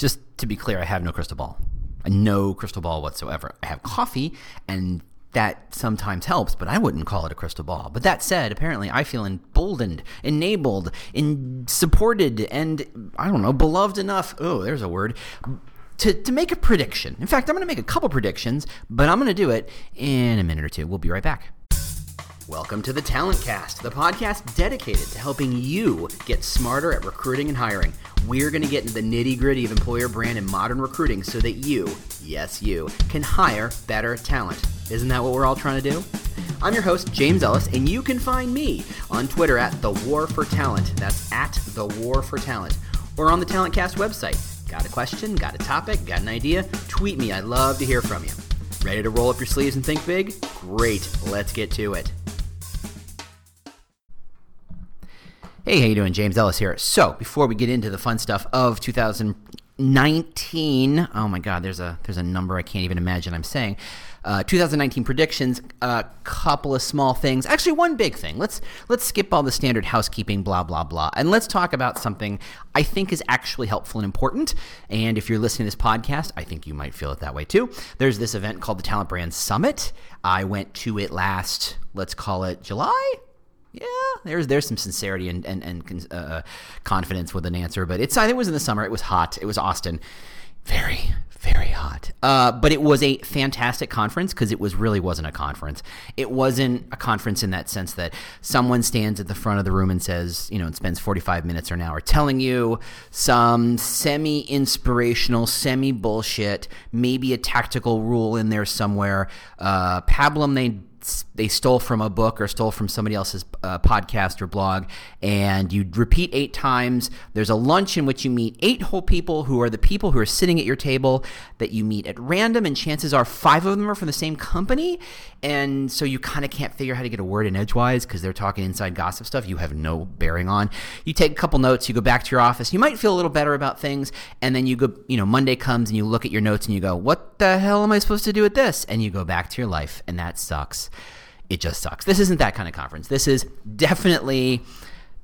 just to be clear, I have no crystal ball. No crystal ball whatsoever. I have coffee, and that sometimes helps, but I wouldn't call it a crystal ball. But that said, apparently I feel emboldened, enabled, in supported, and I don't know, beloved enough. Oh, there's a word. To, to make a prediction. In fact, I'm going to make a couple predictions, but I'm going to do it in a minute or two. We'll be right back. Welcome to the Talent Cast, the podcast dedicated to helping you get smarter at recruiting and hiring. We're going to get into the nitty gritty of employer brand and modern recruiting so that you, yes, you, can hire better talent. Isn't that what we're all trying to do? I'm your host, James Ellis, and you can find me on Twitter at The War for Talent. That's at The War for Talent. Or on the Talent Cast website. Got a question? Got a topic? Got an idea? Tweet me. I'd love to hear from you. Ready to roll up your sleeves and think big? Great. Let's get to it. Hey, how you doing? James Ellis here. So, before we get into the fun stuff of 2019, oh my God, there's a there's a number I can't even imagine I'm saying. Uh, 2019 predictions, a couple of small things. Actually, one big thing. Let's let's skip all the standard housekeeping, blah blah blah, and let's talk about something I think is actually helpful and important. And if you're listening to this podcast, I think you might feel it that way too. There's this event called the Talent Brand Summit. I went to it last, let's call it July yeah, there's there's some sincerity and and, and uh, confidence with an answer, but it's I think it was in the summer. It was hot. It was Austin, very very hot. Uh, but it was a fantastic conference because it was really wasn't a conference. It wasn't a conference in that sense that someone stands at the front of the room and says, you know, and spends 45 minutes or an hour telling you some semi inspirational, semi bullshit, maybe a tactical rule in there somewhere. Uh, pablum they they stole from a book or stole from somebody else's uh, podcast or blog, and you repeat eight times. There's a lunch in which you meet eight whole people who are the people who are sitting at your table that you meet at random, and chances are five of them are from the same company, and so you kind of can't figure out how to get a word in edgewise because they're talking inside gossip stuff you have no bearing on. You take a couple notes, you go back to your office, you might feel a little better about things, and then you go, you know, Monday comes and you look at your notes and you go, what the hell am I supposed to do with this? And you go back to your life, and that sucks it just sucks. This isn't that kind of conference. This is definitely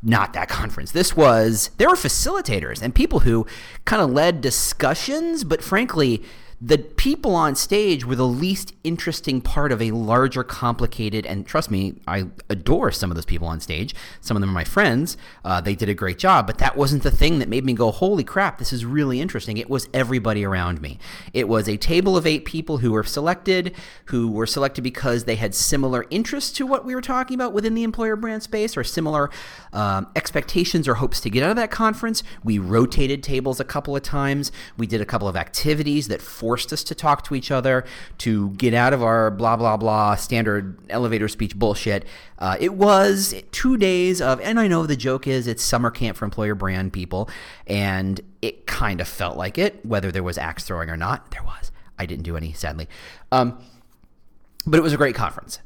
not that conference. This was, there were facilitators and people who kind of led discussions, but frankly, the people on stage were the least interesting part of a larger, complicated, and trust me, I adore some of those people on stage. Some of them are my friends. Uh, they did a great job, but that wasn't the thing that made me go, holy crap, this is really interesting. It was everybody around me. It was a table of eight people who were selected, who were selected because they had similar interests to what we were talking about within the employer brand space or similar um, expectations or hopes to get out of that conference. We rotated tables a couple of times. We did a couple of activities that us to talk to each other, to get out of our blah, blah, blah standard elevator speech bullshit. Uh, it was two days of, and I know the joke is it's summer camp for employer brand people, and it kind of felt like it, whether there was axe throwing or not. There was. I didn't do any, sadly. Um, but it was a great conference.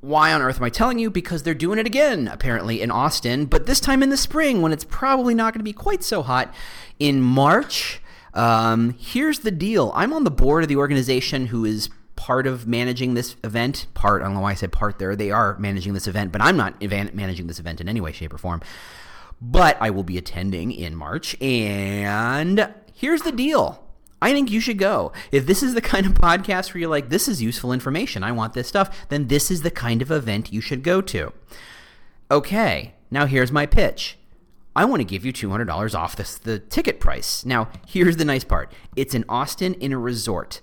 Why on earth am I telling you? Because they're doing it again, apparently, in Austin, but this time in the spring when it's probably not going to be quite so hot. In March, um, here's the deal I'm on the board of the organization who is part of managing this event. Part, I don't know why I said part there. They are managing this event, but I'm not managing this event in any way, shape, or form. But I will be attending in March. And here's the deal. I think you should go. If this is the kind of podcast where you're like, this is useful information, I want this stuff, then this is the kind of event you should go to. Okay, now here's my pitch. I want to give you $200 off this, the ticket price. Now, here's the nice part it's in Austin in a resort.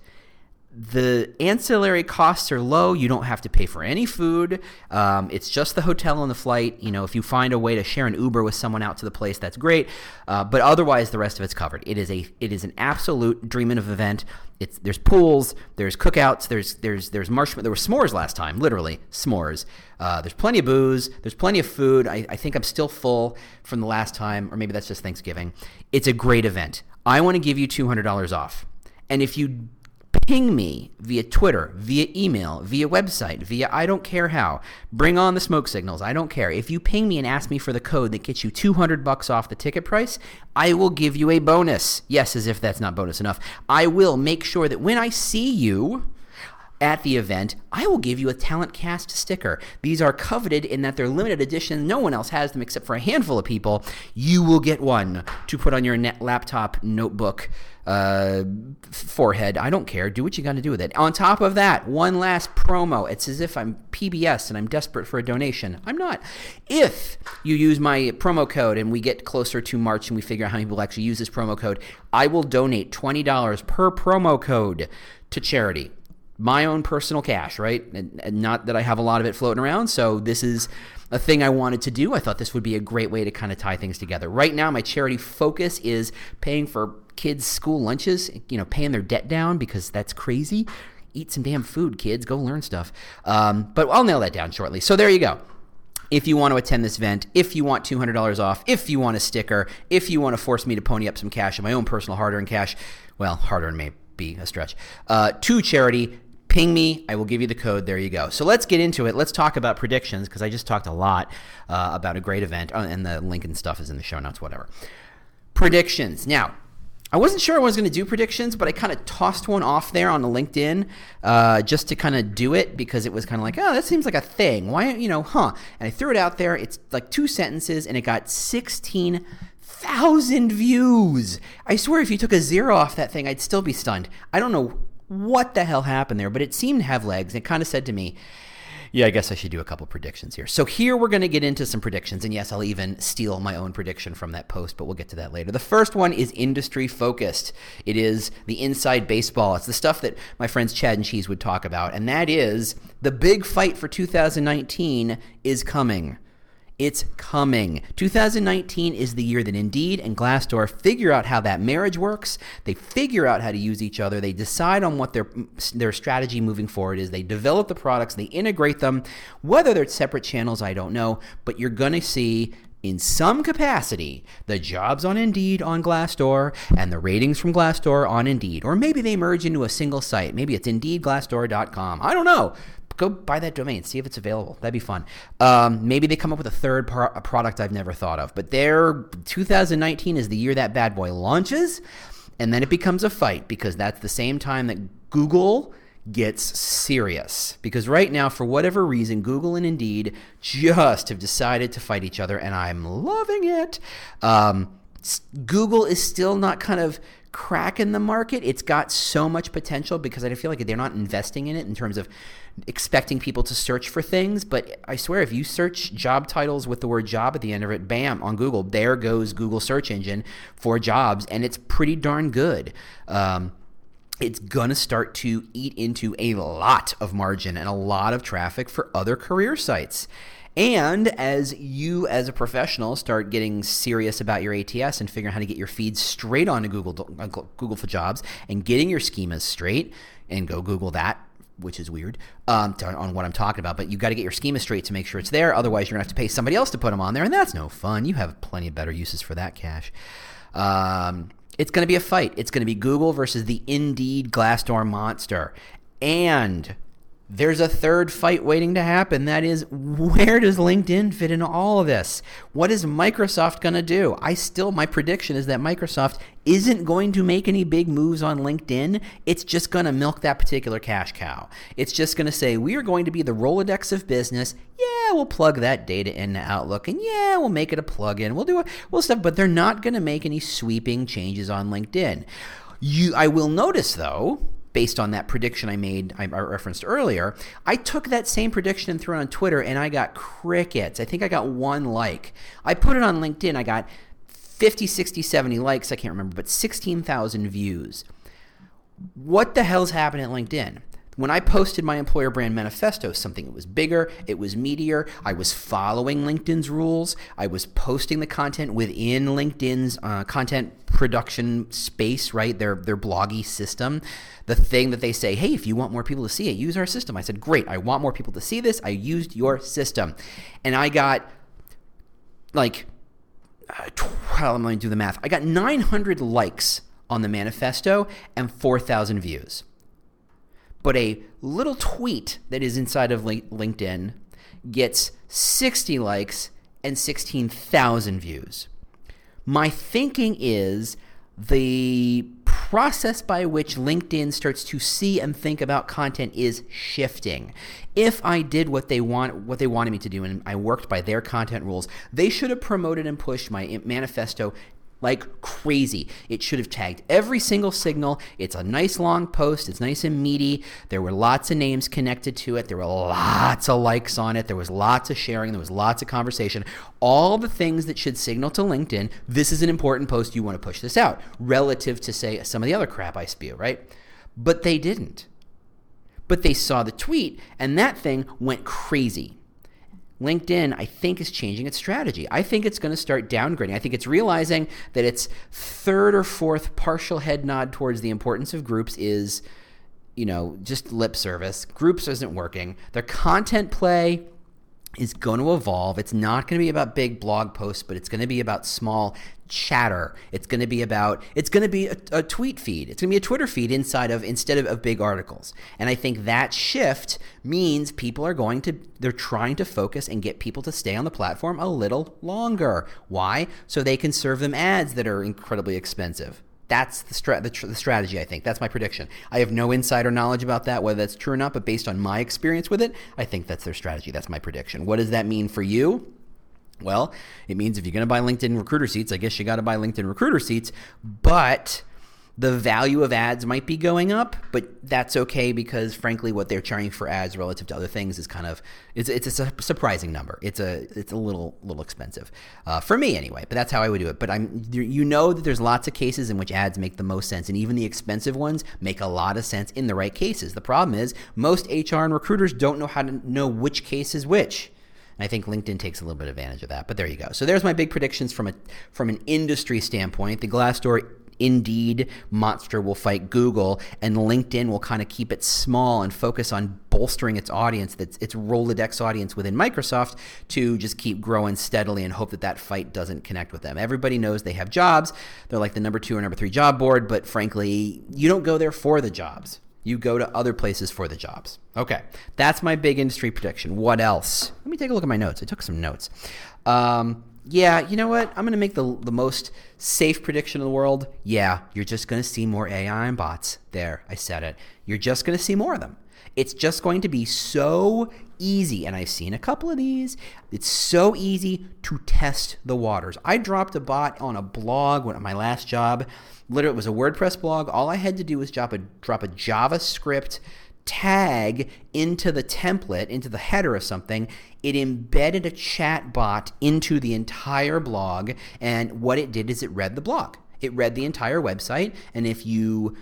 The ancillary costs are low. You don't have to pay for any food. Um, it's just the hotel and the flight. You know, if you find a way to share an Uber with someone out to the place, that's great. Uh, but otherwise, the rest of it's covered. It is a it is an absolute dreaming of event. It's there's pools, there's cookouts, there's there's there's marshmallow. There were s'mores last time, literally s'mores. Uh, there's plenty of booze. There's plenty of food. I, I think I'm still full from the last time, or maybe that's just Thanksgiving. It's a great event. I want to give you two hundred dollars off, and if you ping me via Twitter, via email, via website, via I don't care how. Bring on the smoke signals. I don't care. If you ping me and ask me for the code that gets you 200 bucks off the ticket price, I will give you a bonus. Yes, as if that's not bonus enough. I will make sure that when I see you, at the event, I will give you a Talent Cast sticker. These are coveted in that they're limited edition. No one else has them except for a handful of people. You will get one to put on your net laptop, notebook, uh, forehead. I don't care. Do what you got to do with it. On top of that, one last promo. It's as if I'm PBS and I'm desperate for a donation. I'm not. If you use my promo code and we get closer to March and we figure out how many people actually use this promo code, I will donate $20 per promo code to charity my own personal cash, right? And, and, not that I have a lot of it floating around. So this is a thing I wanted to do. I thought this would be a great way to kind of tie things together. Right now, my charity focus is paying for kids' school lunches, you know, paying their debt down because that's crazy. Eat some damn food, kids. Go learn stuff. Um, but I'll nail that down shortly. So there you go. If you want to attend this event, if you want $200 off, if you want a sticker, if you want to force me to pony up some cash in my own personal hard earned cash, well, hard earned may be a stretch, uh, to charity, ping me. I will give you the code. There you go. So let's get into it. Let's talk about predictions because I just talked a lot uh, about a great event, uh, and the link and stuff is in the show notes, whatever. Predictions. Now, I wasn't sure I was going to do predictions, but I kind of tossed one off there on the LinkedIn uh, just to kind of do it because it was kind of like, oh, that seems like a thing. Why, you know, huh? And I threw it out there. It's like two sentences, and it got 16,000 views. I swear, if you took a zero off that thing, I'd still be stunned. I don't know what the hell happened there, but it seemed to have legs. It kind of said to me, yeah, I guess I should do a couple predictions here. So here we're going to get into some predictions, and yes, I'll even steal my own prediction from that post, but we'll get to that later. The first one is industry focused. It is the inside baseball. It's the stuff that my friends Chad and Cheese would talk about, and that is the big fight for 2019 is coming. It's coming. 2019 is the year that Indeed and Glassdoor figure out how that marriage works. They figure out how to use each other. They decide on what their their strategy moving forward is. They develop the products, they integrate them. Whether they're separate channels, I don't know, but you're going to see in some capacity the jobs on Indeed on Glassdoor and the ratings from Glassdoor on Indeed. Or maybe they merge into a single site. Maybe it's indeedglassdoor.com. I don't know go buy that domain, see if it's available. That'd be fun. Um, maybe they come up with a third a product I've never thought of. But there, 2019 is the year that bad boy launches, and then it becomes a fight because that's the same time that Google gets serious. Because right now, for whatever reason, Google and Indeed just have decided to fight each other, and I'm loving it. Um, Google is still not kind of cracking the market. It's got so much potential because I feel like they're not investing in it in terms of expecting people to search for things. But I swear, if you search job titles with the word job at the end of it, bam, on Google, there goes Google search engine for jobs, and it's pretty darn good. Um, it's going to start to eat into a lot of margin and a lot of traffic for other career sites. And as you, as a professional, start getting serious about your ATS and figuring out how to get your feeds straight onto Google, uh, Google for Jobs and getting your schemas straight, and go Google that which is weird um, to, on what I'm talking about. But you got to get your schema straight to make sure it's there. Otherwise, you're gonna have to pay somebody else to put them on there, and that's no fun. You have plenty of better uses for that cash. Um, it's going to be a fight. It's going to be Google versus the Indeed Glassdoor monster, and there's a third fight waiting to happen. That is, where does LinkedIn fit into all of this? What is Microsoft going to do? I still, my prediction is that Microsoft isn't going to make any big moves on LinkedIn. It's just going to milk that particular cash cow. It's just going to say, we are going to be the Rolodex of business. Yeah, we'll plug that data into Outlook, and yeah, we'll make it a plugin. We'll do it, we'll stuff, but they're not going to make any sweeping changes on LinkedIn. You, I will notice though, based on that prediction I made, I referenced earlier, I took that same prediction and threw it on Twitter and I got crickets. I think I got one like. I put it on LinkedIn, I got 50, 60, 70 likes, I can't remember, but 16,000 views. What the hell's happening at LinkedIn? When I posted my employer brand manifesto, something that was bigger, it was meatier, I was following LinkedIn's rules, I was posting the content within LinkedIn's uh, content production space, right? Their their bloggy system. The thing that they say, hey, if you want more people to see it, use our system. I said, great, I want more people to see this. I used your system. And I got like, uh, well, I'm going to do the math. I got 900 likes on the manifesto and 4,000 views but a little tweet that is inside of LinkedIn gets 60 likes and 16,000 views. My thinking is the process by which LinkedIn starts to see and think about content is shifting. If I did what they want, what they wanted me to do, and I worked by their content rules, they should have promoted and pushed my manifesto like crazy. It should have tagged every single signal. It's a nice long post. It's nice and meaty. There were lots of names connected to it. There were lots of likes on it. There was lots of sharing. There was lots of conversation. All the things that should signal to LinkedIn this is an important post. You want to push this out relative to, say, some of the other crap I spew, right? But they didn't. But they saw the tweet and that thing went crazy. LinkedIn, I think, is changing its strategy. I think it's going to start downgrading. I think it's realizing that its third or fourth partial head nod towards the importance of groups is, you know, just lip service. Groups isn't working. Their content play is going to evolve. It's not going to be about big blog posts, but it's going to be about small chatter. It's going to be about it's going to be a, a, tweet feed. It's going to be a Twitter feed inside of instead of, of big articles. And I think that shift means people are going to they're trying to focus and get people to stay on the platform a little longer. Why? So they can serve them ads that are incredibly expensive. That's the, stra- the, tr- the, strategy, I think. That's my prediction. I have no insider knowledge about that, whether that's true or not, but based on my experience with it, I think that's their strategy. That's my prediction. What does that mean for you? Well, it means if you're going to buy LinkedIn recruiter seats, I guess you got to buy LinkedIn recruiter seats, but the value of ads might be going up, but that's okay because frankly, what they're charging for ads relative to other things is kind of it's it's a surprising number. It's a it's a little little expensive uh, for me anyway. But that's how I would do it. But I'm you know that there's lots of cases in which ads make the most sense, and even the expensive ones make a lot of sense in the right cases. The problem is most HR and recruiters don't know how to know which case is which. And I think LinkedIn takes a little bit of advantage of that. But there you go. So there's my big predictions from a from an industry standpoint. The Glassdoor Indeed monster will fight Google, and LinkedIn will kind of keep it small and focus on bolstering its audience, that's its Rolodex audience within Microsoft, to just keep growing steadily and hope that that fight doesn't connect with them. Everybody knows they have jobs; they're like the number two or number three job board, but frankly, you don't go there for the jobs. You go to other places for the jobs. Okay, that's my big industry prediction. What else? Let me take a look at my notes. I took some notes. Um, yeah, you know what? I'm going to make the, the most safe prediction in the world. Yeah, you're just going to see more AI and bots. There, I said it. You're just going to see more of them. It's just going to be so easy, and I've seen a couple of these. It's so easy to test the waters. I dropped a bot on a blog when my last job. Literally, it was a WordPress blog. All I had to do was drop a drop a JavaScript tag into the template, into the header of something, it embedded a chat bot into the entire blog. And what it did is it read the blog. It read the entire website. And if you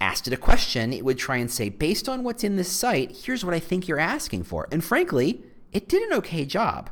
asked it a question, it would try and say, based on what's in this site, here's what I think you're asking for. And frankly, it did an okay job.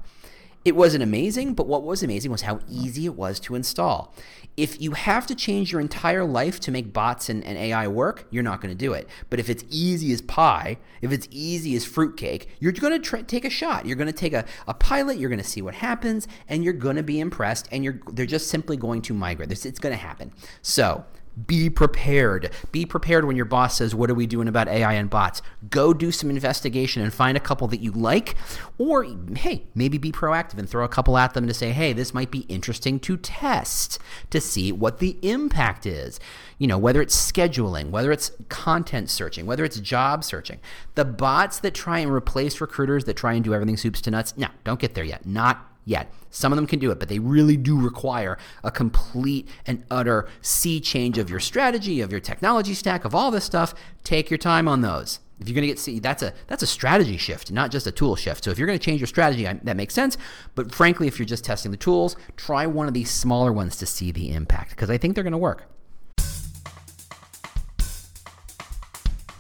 It wasn't amazing, but what was amazing was how easy it was to install if you have to change your entire life to make bots and, and AI work, you're not going to do it. But if it's easy as pie, if it's easy as fruitcake, you're going to take a shot. You're going to take a, a pilot, you're going to see what happens, and you're going to be impressed, and you're they're just simply going to migrate. It's, it's going to happen. So be prepared. Be prepared when your boss says, What are we doing about AI and bots? Go do some investigation and find a couple that you like. Or, hey, maybe be proactive and throw a couple at them to say, Hey, this might be interesting to test to see what the impact is. You know, whether it's scheduling, whether it's content searching, whether it's job searching. The bots that try and replace recruiters, that try and do everything soups to nuts, no, don't get there yet. Not yet. Some of them can do it, but they really do require a complete and utter sea change of your strategy, of your technology stack, of all this stuff. Take your time on those. If you're going to get see, that's a that's a strategy shift, not just a tool shift. So if you're going to change your strategy, that makes sense. But frankly, if you're just testing the tools, try one of these smaller ones to see the impact because I think they're going to work.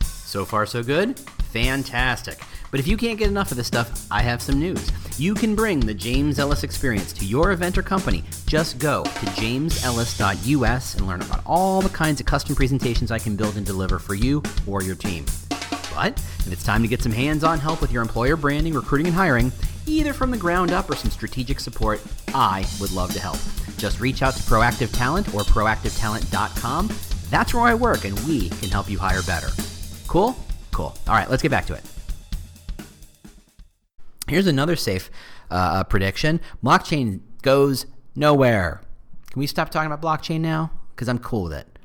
So far, so good. Fantastic. But if you can't get enough of this stuff, I have some news. You can bring the James Ellis experience to your event or company. Just go to jamesellis.us and learn about all the kinds of custom presentations I can build and deliver for you or your team. But if it's time to get some hands on help with your employer branding, recruiting, and hiring, either from the ground up or some strategic support, I would love to help. Just reach out to Proactive Talent or proactivetalent.com. That's where I work, and we can help you hire better. Cool? Cool. All right, let's get back to it. Here's another safe uh, uh, prediction blockchain goes nowhere. Can we stop talking about blockchain now? Because I'm cool with it.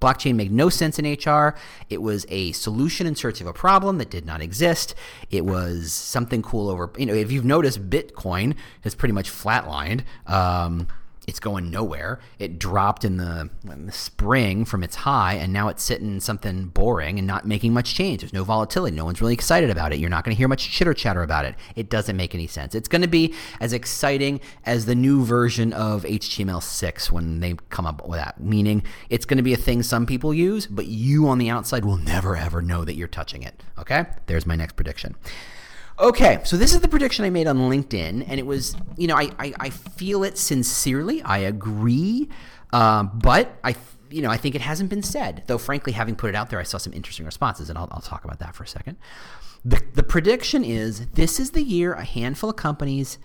Blockchain made no sense in HR. It was a solution in search of a problem that did not exist. It was something cool over, you know, if you've noticed, Bitcoin has pretty much flatlined. Um, it's going nowhere. It dropped in the, in the, spring from its high, and now it's sitting something boring and not making much change. There's no volatility. No one's really excited about it. You're not going to hear much chitter chatter about it. It doesn't make any sense. It's going to be as exciting as the new version of HTML6 when they come up with that, meaning it's going to be a thing some people use, but you on the outside will never ever know that you're touching it. Okay? There's my next prediction. Okay, so this is the prediction I made on LinkedIn, and it was, you know, I, I, I feel it sincerely. I agree, uh, but I, you know, I think it hasn't been said. Though, frankly, having put it out there, I saw some interesting responses, and I'll, I'll talk about that for a second. The, the prediction is this is the year a handful of companies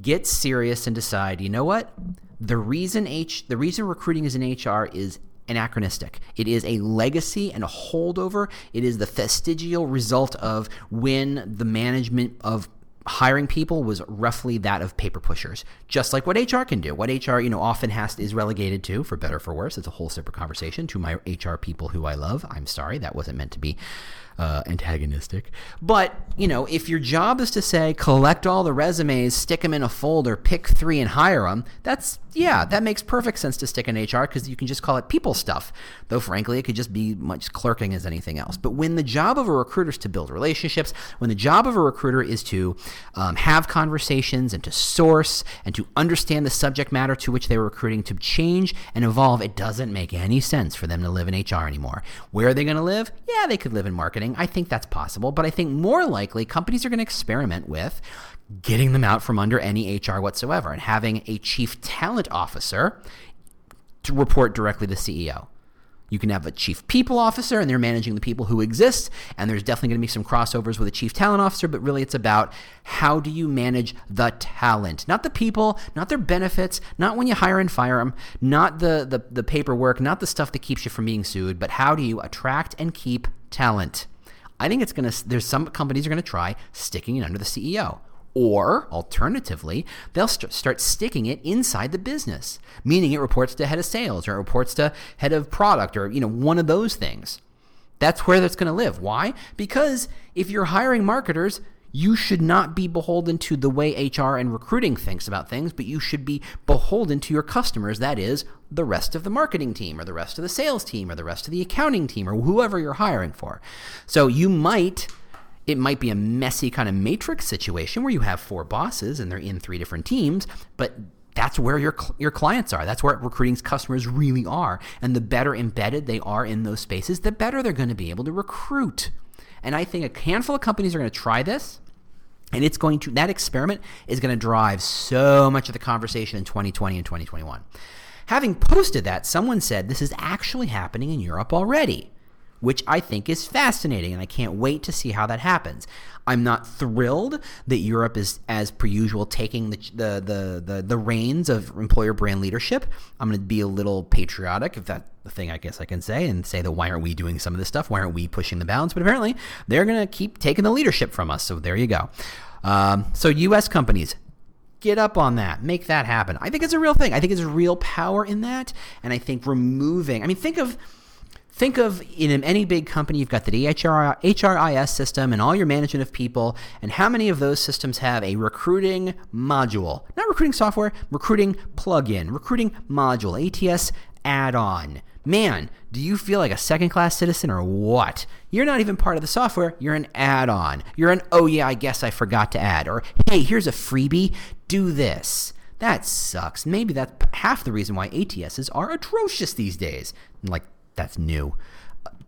get serious and decide, you know what? The reason H, the reason recruiting is in HR is anachronistic. It is a legacy and a holdover. It is the vestigial result of when the management of hiring people was roughly that of paper pushers just like what hr can do what hr you know often has is relegated to for better or for worse it's a whole separate conversation to my hr people who i love i'm sorry that wasn't meant to be uh, antagonistic. But, you know, if your job is to say, collect all the resumes, stick them in a folder, pick three, and hire them, that's, yeah, that makes perfect sense to stick in HR because you can just call it people stuff. Though, frankly, it could just be much clerking as anything else. But when the job of a recruiter is to build relationships, when the job of a recruiter is to um, have conversations and to source and to understand the subject matter to which they were recruiting to change and evolve, it doesn't make any sense for them to live in HR anymore. Where are they going to live? Yeah, they could live in marketing. I think that's possible, but I think more likely companies are going to experiment with getting them out from under any HR whatsoever and having a chief talent officer to report directly to the CEO. You can have a chief people officer, and they're managing the people who exist. And there's definitely going to be some crossovers with a chief talent officer, but really it's about how do you manage the talent, not the people, not their benefits, not when you hire and fire them, not the, the, the paperwork, not the stuff that keeps you from being sued, but how do you attract and keep talent? I think it's going to, there's some companies are going to try sticking it under the CEO. Or alternatively, they'll st- start sticking it inside the business, meaning it reports to head of sales or it reports to head of product or, you know, one of those things. That's where that's going to live. Why? Because if you're hiring marketers, you should not be beholden to the way HR and recruiting thinks about things, but you should be beholden to your customers. That is, the rest of the marketing team, or the rest of the sales team, or the rest of the accounting team, or whoever you're hiring for. So you might. It might be a messy kind of matrix situation where you have four bosses and they're in three different teams, but that's where your your clients are. That's where recruiting's customers really are. And the better embedded they are in those spaces, the better they're going to be able to recruit. And I think a handful of companies are going to try this. And it's going to, that experiment is going to drive so much of the conversation in 2020 and 2021. Having posted that, someone said this is actually happening in Europe already, which I think is fascinating, and I can't wait to see how that happens. I'm not thrilled that Europe is, as per usual, taking the, the, the, the, reins of employer brand leadership. I'm going to be a little patriotic, if that's the thing I guess I can say, and say that why aren't we doing some of this stuff? Why aren't we pushing the bounds? But apparently, they're going to keep taking the leadership from us. So there you go. Um, so, U.S. companies, get up on that. Make that happen. I think it's a real thing. I think it's real power in that. And I think removing, I mean, think of Think of in any big company, you've got the HR, HRIS system and all your management of people, and how many of those systems have a recruiting module? Not recruiting software, recruiting plugin, recruiting module, ATS add on. Man, do you feel like a second class citizen or what? You're not even part of the software, you're an add on. You're an, oh yeah, I guess I forgot to add. Or, hey, here's a freebie, do this. That sucks. Maybe that's half the reason why ATSs are atrocious these days. Like that's new.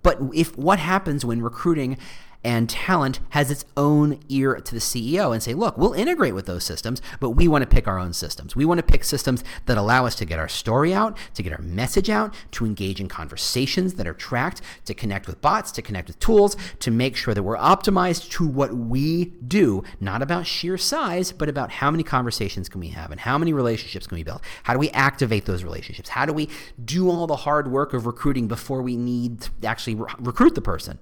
But if what happens when recruiting and talent has its own ear to the CEO and say, look, we'll integrate with those systems, but we want to pick our own systems. We want to pick systems that allow us to get our story out, to get our message out, to engage in conversations that are tracked, to connect with bots, to connect with tools, to make sure that we're optimized to what we do, not about sheer size, but about how many conversations can we have and how many relationships can we build? How do we activate those relationships? How do we do all the hard work of recruiting before we need to actually re- recruit the person?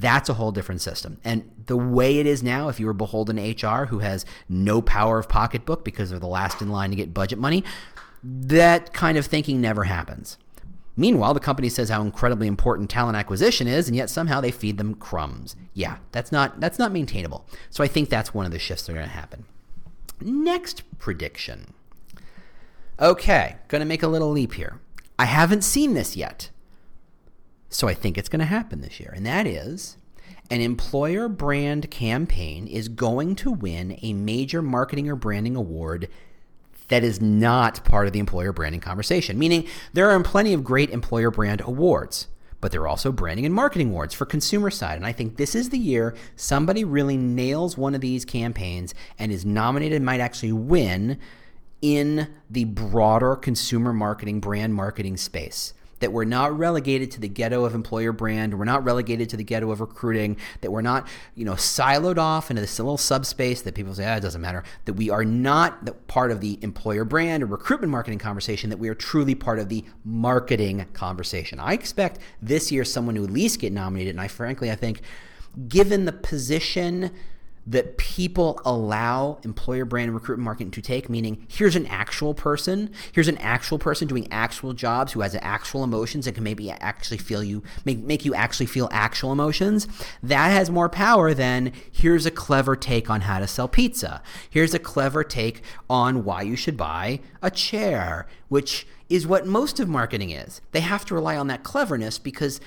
That's a whole different system. And the way it is now, if you were beholden to HR who has no power of pocketbook because they're the last in line to get budget money, that kind of thinking never happens. Meanwhile, the company says how incredibly important talent acquisition is, and yet somehow they feed them crumbs. Yeah, that's not that's not maintainable. So I think that's one of the shifts that are going to happen. Next prediction. Okay, going to make a little leap here. I haven't seen this yet. So I think it's going to happen this year, and that is an employer brand campaign is going to win a major marketing or branding award that is not part of the employer branding conversation. Meaning, there are plenty of great employer brand awards, but there are also branding and marketing awards for consumer side. And I think this is the year somebody really nails one of these campaigns and is nominated, might actually win in the broader consumer marketing, brand marketing space that we're not relegated to the ghetto of employer brand, we're not relegated to the ghetto of recruiting, that we're not, you know, siloed off into this little subspace that people say, ah, it doesn't matter, that we are not part of the employer brand or recruitment marketing conversation, that we are truly part of the marketing conversation. I expect this year someone to at least get nominated, and I frankly, I think, given the position that people allow employer brand and recruitment marketing to take, meaning here's an actual person, here's an actual person doing actual jobs who has actual emotions and can maybe actually feel you, make, make you actually feel actual emotions. That has more power than here's a clever take on how to sell pizza. Here's a clever take on why you should buy a chair, which is what most of marketing is. They have to rely on that cleverness because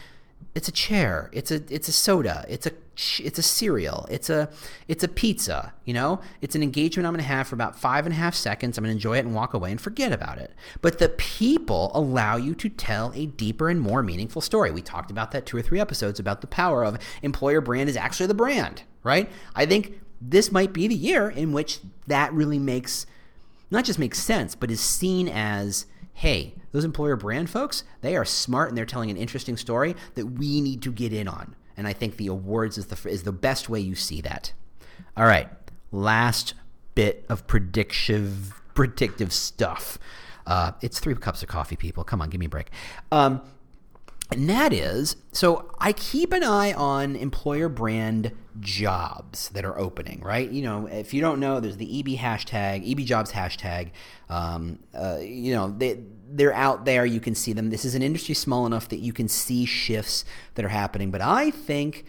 it's a chair. It's a it's a soda. It's a it's a cereal. It's a it's a pizza. You know, it's an engagement I'm going to have for about five and a half seconds. I'm going to enjoy it and walk away and forget about it. But the people allow you to tell a deeper and more meaningful story. We talked about that two or three episodes about the power of employer brand is actually the brand, right? I think this might be the year in which that really makes not just makes sense, but is seen as hey, those employer brand folks, they are smart and they're telling an interesting story that we need to get in on. And I think the awards is the is the best way you see that. All right, last bit of predictive predictive stuff. Uh, it's three cups of coffee, people. Come on, give me a break. Um, and that is so I keep an eye on employer brand jobs that are opening, right? You know, if you don't know, there's the EB hashtag, EB jobs hashtag. Um, uh, you know, they, they're out there. You can see them. This is an industry small enough that you can see shifts that are happening. But I think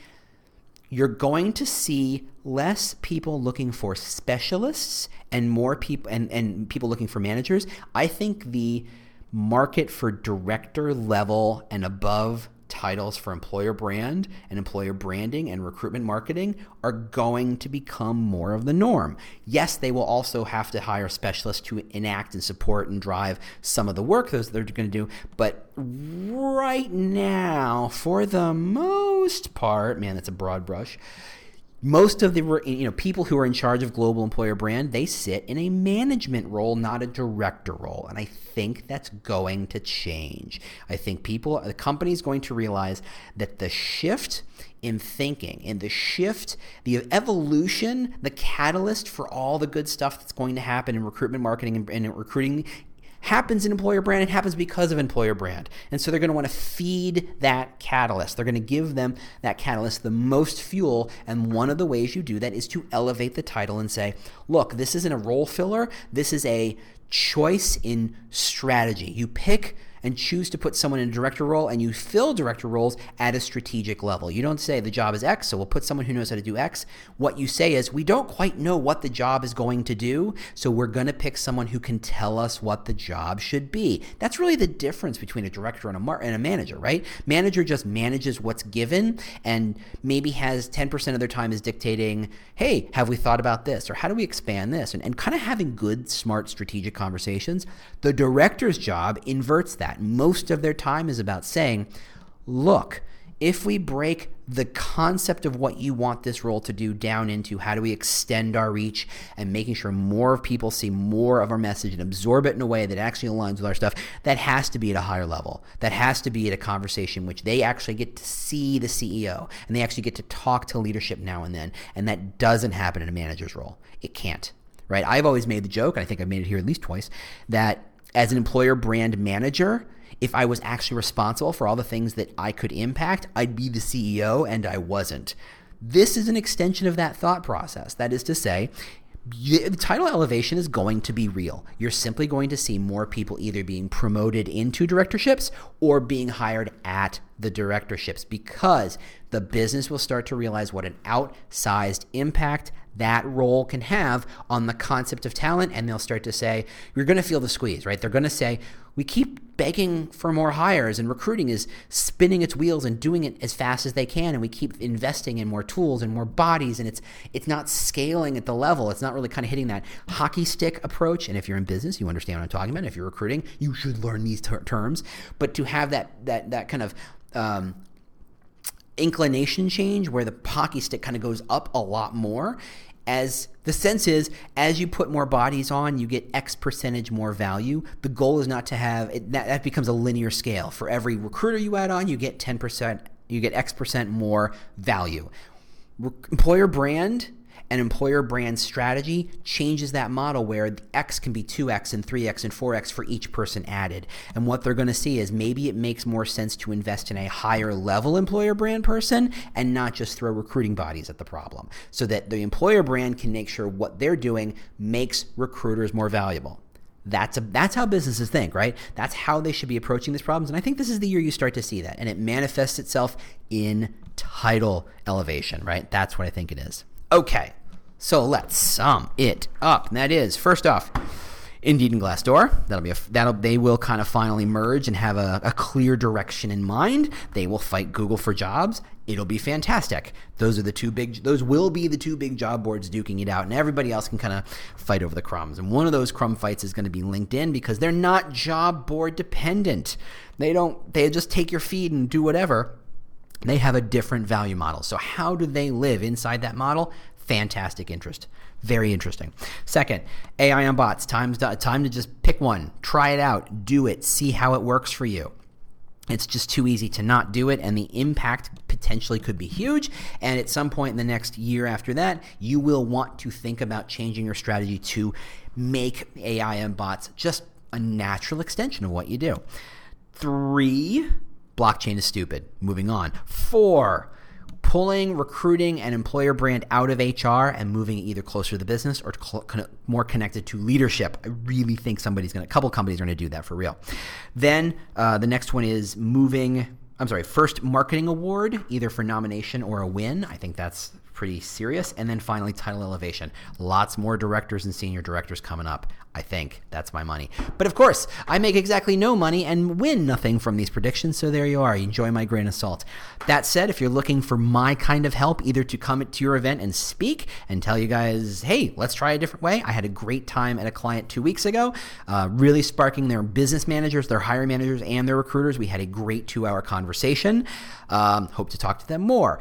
you're going to see less people looking for specialists and more people and, and people looking for managers. I think the market for director level and above titles for employer brand and employer branding and recruitment marketing are going to become more of the norm. Yes, they will also have to hire specialists to enact and support and drive some of the work those they're going to do, but right now for the most part, man, that's a broad brush most of the you know people who are in charge of global employer brand they sit in a management role not a director role. And i think that's going to change. I think people the company is going to realize that the shift in thinking and the shift the evolution the catalyst for all the good stuff that's going to happen in recruitment marketing and, and recruiting happens in employer brand, it happens because of employer brand. And so they're going to want to feed that catalyst. They're going to give them that catalyst the most fuel. And one of the ways you do that is to elevate the title and say, look, this isn't a role filler, this is a choice in strategy. You pick and choose to put someone in a director role and you fill director roles at a strategic level. You don't say the job is X, so we'll put someone who knows how to do X. What you say is we don't quite know what the job is going to do, so we're going to pick someone who can tell us what the job should be. That's really the difference between a director and a, mar- and a manager, right? Manager just manages what's given and maybe has 10% of their time is dictating, hey, have we thought about this? Or how do we expand this? And, and kind of having good, smart, strategic conversations. The director's job inverts that that. Most of their time is about saying, look, if we break the concept of what you want this role to do down into how do we extend our reach and making sure more people see more of our message and absorb it in a way that actually aligns with our stuff, that has to be at a higher level. That has to be at a conversation which they actually get to see the CEO and they actually get to talk to leadership now and then. And that doesn't happen in a manager's role. It can't, right? I've always made the joke, and I think I've made it here at least twice, that as an employer brand manager, if I was actually responsible for all the things that I could impact, I'd be the CEO, and I wasn't. This is an extension of that thought process. That is to say, the title elevation is going to be real. You're simply going to see more people either being promoted into directorships or being hired at the directorships because the business will start to realize what an outsized impact that role can have on the concept of talent. And they'll start to say, you're going to feel the squeeze, right? They're going to say, we keep begging for more hires, and recruiting is spinning its wheels and doing it as fast as they can. And we keep investing in more tools and more bodies, and it's it's not scaling at the level. It's not really kind of hitting that hockey stick approach. And if you're in business, you understand what I'm talking about. If you're recruiting, you should learn these ter- terms. But to have that that that kind of um, inclination change where the hockey stick kind of goes up a lot more as the sense is as you put more bodies on you get x percentage more value. The goal is not to have it that, that becomes a linear scale. For every recruiter you add on you get 10% you get x percent more value. Employer brand an employer brand strategy changes that model where the X can be 2X and 3X and 4X for each person added. And what they're going to see is maybe it makes more sense to invest in a higher level employer brand person and not just throw recruiting bodies at the problem so that the employer brand can make sure what they're doing makes recruiters more valuable. That's a, that's how businesses think, right? That's how they should be approaching these problems. And I think this is the year you start to see that. And it manifests itself in title elevation, right? That's what I think it is. Okay, so let's sum it up. And that is, first off, Indeed and Glassdoor. That'll be a, that'll they will kind of finally merge and have a, a, clear direction in mind. They will fight Google for jobs. It'll be fantastic. Those are the two big. Those will be the two big job boards duking it out, and everybody else can kind of fight over the crumbs. And one of those crumb fights is going to be LinkedIn because they're not job board dependent. They don't. They just take your feed and do whatever. They have a different value model. So how do they live inside that model? Fantastic interest. Very interesting. Second, AI on bots. Time, time to just pick one, try it out, do it, see how it works for you. It's just too easy to not do it, and the impact potentially could be huge. And at some point in the next year after that, you will want to think about changing your strategy to make AI and bots just a natural extension of what you do. Three, blockchain is stupid. Moving on. Four, pulling recruiting and employer brand out of HR and moving it either closer to the business or to more connected to leadership. I really think somebody's going to, a couple companies are going to do that for real. Then uh, the next one is moving. I'm sorry, first marketing award, either for nomination or a win. I think that's pretty serious. And then finally, title elevation. Lots more directors and senior directors coming up. I think that's my money. But of course, I make exactly no money and win nothing from these predictions. So there you are. Enjoy my grain of salt. That said, if you're looking for my kind of help, either to come to your event and speak and tell you guys, hey, let's try a different way. I had a great time at a client two weeks ago, uh, really sparking their business managers, their hiring managers, and their recruiters. We had a great two hour conversation. Um, hope to talk to them more.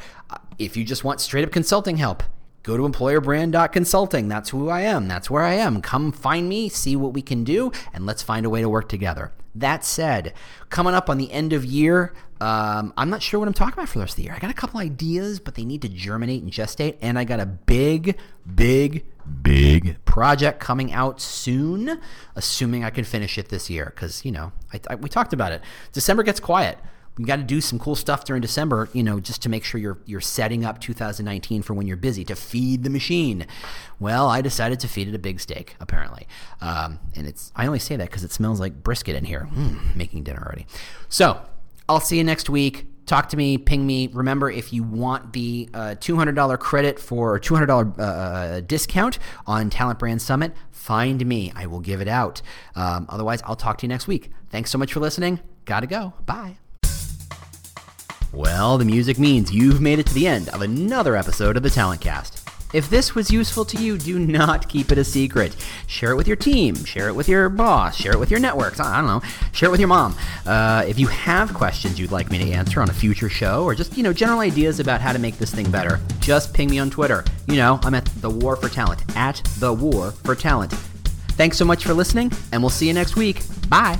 If you just want straight up consulting help, go to employerbrand.consulting. That's who I am. That's where I am. Come find me, see what we can do, and let's find a way to work together. That said, coming up on the end of year, um, I'm not sure what I'm talking about for the rest of the year. I got a couple ideas, but they need to germinate and gestate. And I got a big, big, big project coming out soon, assuming I can finish it this year. Because, you know, I, I, we talked about it. December gets quiet you got to do some cool stuff during December, you know, just to make sure you're you're setting up 2019 for when you're busy to feed the machine. Well, I decided to feed it a big steak, apparently, um, and it's I only say that because it smells like brisket in here. Mm, making dinner already. So I'll see you next week. Talk to me, ping me. Remember, if you want the uh, $200 credit for $200 uh, uh, discount on Talent Brand Summit, find me. I will give it out. Um, otherwise, I'll talk to you next week. Thanks so much for listening. Gotta go. Bye. Well, the music means you've made it to the end of another episode of the Talent Cast. If this was useful to you, do not keep it a secret. Share it with your team, share it with your boss, share it with your networks. I don't know, share it with your mom. Uh, if you have questions you'd like me to answer on a future show, or just you know general ideas about how to make this thing better, just ping me on Twitter. You know, I'm at the War for Talent at the War for Talent. Thanks so much for listening, and we'll see you next week. Bye.